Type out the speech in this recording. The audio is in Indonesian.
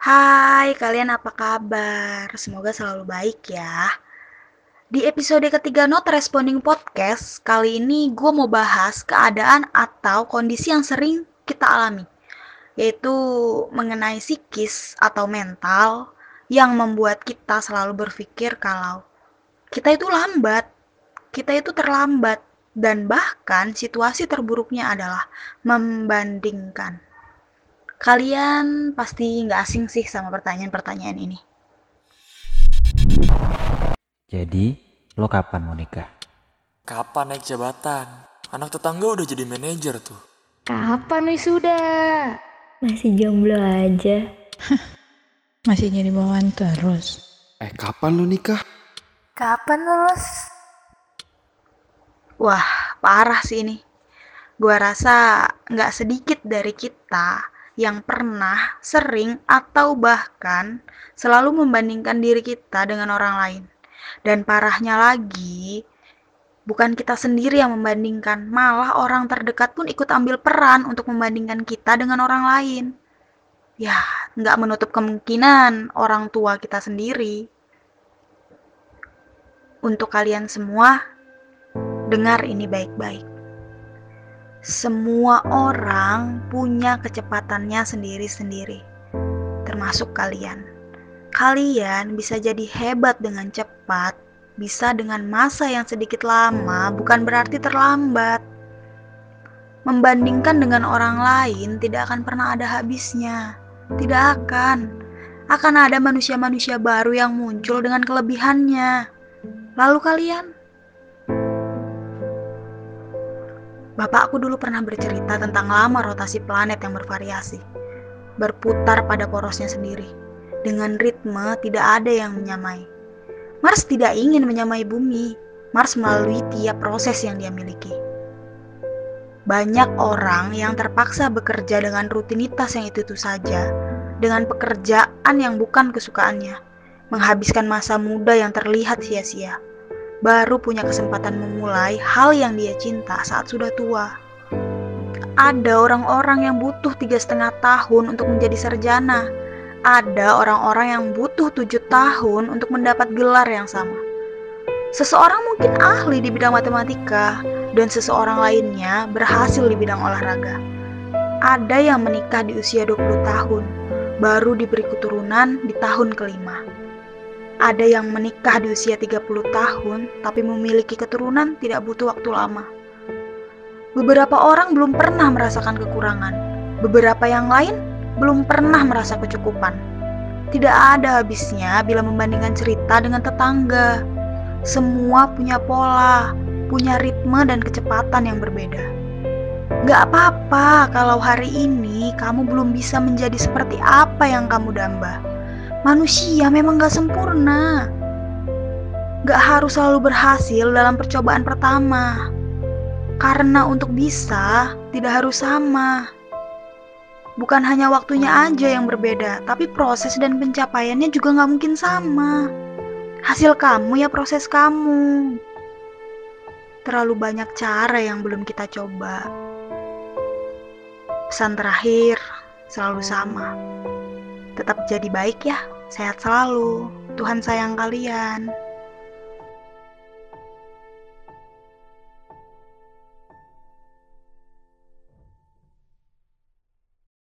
Hai, kalian apa kabar? Semoga selalu baik ya. Di episode ketiga Not Responding Podcast, kali ini gue mau bahas keadaan atau kondisi yang sering kita alami, yaitu mengenai psikis atau mental yang membuat kita selalu berpikir kalau kita itu lambat, kita itu terlambat, dan bahkan situasi terburuknya adalah membandingkan. Kalian pasti nggak asing sih sama pertanyaan-pertanyaan ini. Jadi, lo kapan mau nikah? Kapan naik jabatan? Anak tetangga udah jadi manajer tuh. Kapan sudah? Masih jomblo aja. Masih jadi bawaan terus. Eh, kapan lu nikah? Kapan lulus? Wah, parah sih ini. Gua rasa nggak sedikit dari kita yang pernah, sering, atau bahkan selalu membandingkan diri kita dengan orang lain. Dan parahnya lagi, bukan kita sendiri yang membandingkan, malah orang terdekat pun ikut ambil peran untuk membandingkan kita dengan orang lain. Ya, nggak menutup kemungkinan orang tua kita sendiri. Untuk kalian semua, dengar ini baik-baik. Semua orang punya kecepatannya sendiri-sendiri, termasuk kalian. Kalian bisa jadi hebat dengan cepat, bisa dengan masa yang sedikit lama, bukan berarti terlambat. Membandingkan dengan orang lain tidak akan pernah ada habisnya. Tidak akan. Akan ada manusia-manusia baru yang muncul dengan kelebihannya. Lalu kalian? Bapakku dulu pernah bercerita tentang lama rotasi planet yang bervariasi, berputar pada porosnya sendiri. Dengan ritme tidak ada yang menyamai. Mars tidak ingin menyamai bumi. Mars melalui tiap proses yang dia miliki. Banyak orang yang terpaksa bekerja dengan rutinitas yang itu-itu saja, dengan pekerjaan yang bukan kesukaannya, menghabiskan masa muda yang terlihat sia-sia, baru punya kesempatan memulai hal yang dia cinta saat sudah tua. Ada orang-orang yang butuh tiga setengah tahun untuk menjadi sarjana, ada orang-orang yang butuh tujuh tahun untuk mendapat gelar yang sama. Seseorang mungkin ahli di bidang matematika, dan seseorang lainnya berhasil di bidang olahraga. Ada yang menikah di usia 20 tahun, baru diberi keturunan di tahun kelima. Ada yang menikah di usia 30 tahun, tapi memiliki keturunan tidak butuh waktu lama. Beberapa orang belum pernah merasakan kekurangan, beberapa yang lain belum pernah merasa kecukupan. Tidak ada habisnya bila membandingkan cerita dengan tetangga. Semua punya pola, punya ritme dan kecepatan yang berbeda. Gak apa-apa kalau hari ini kamu belum bisa menjadi seperti apa yang kamu damba. Manusia memang gak sempurna. Gak harus selalu berhasil dalam percobaan pertama. Karena untuk bisa, tidak harus sama. Bukan hanya waktunya aja yang berbeda, tapi proses dan pencapaiannya juga nggak mungkin sama. Hasil kamu ya proses kamu. Terlalu banyak cara yang belum kita coba. Pesan terakhir selalu sama. Tetap jadi baik ya, sehat selalu. Tuhan sayang kalian.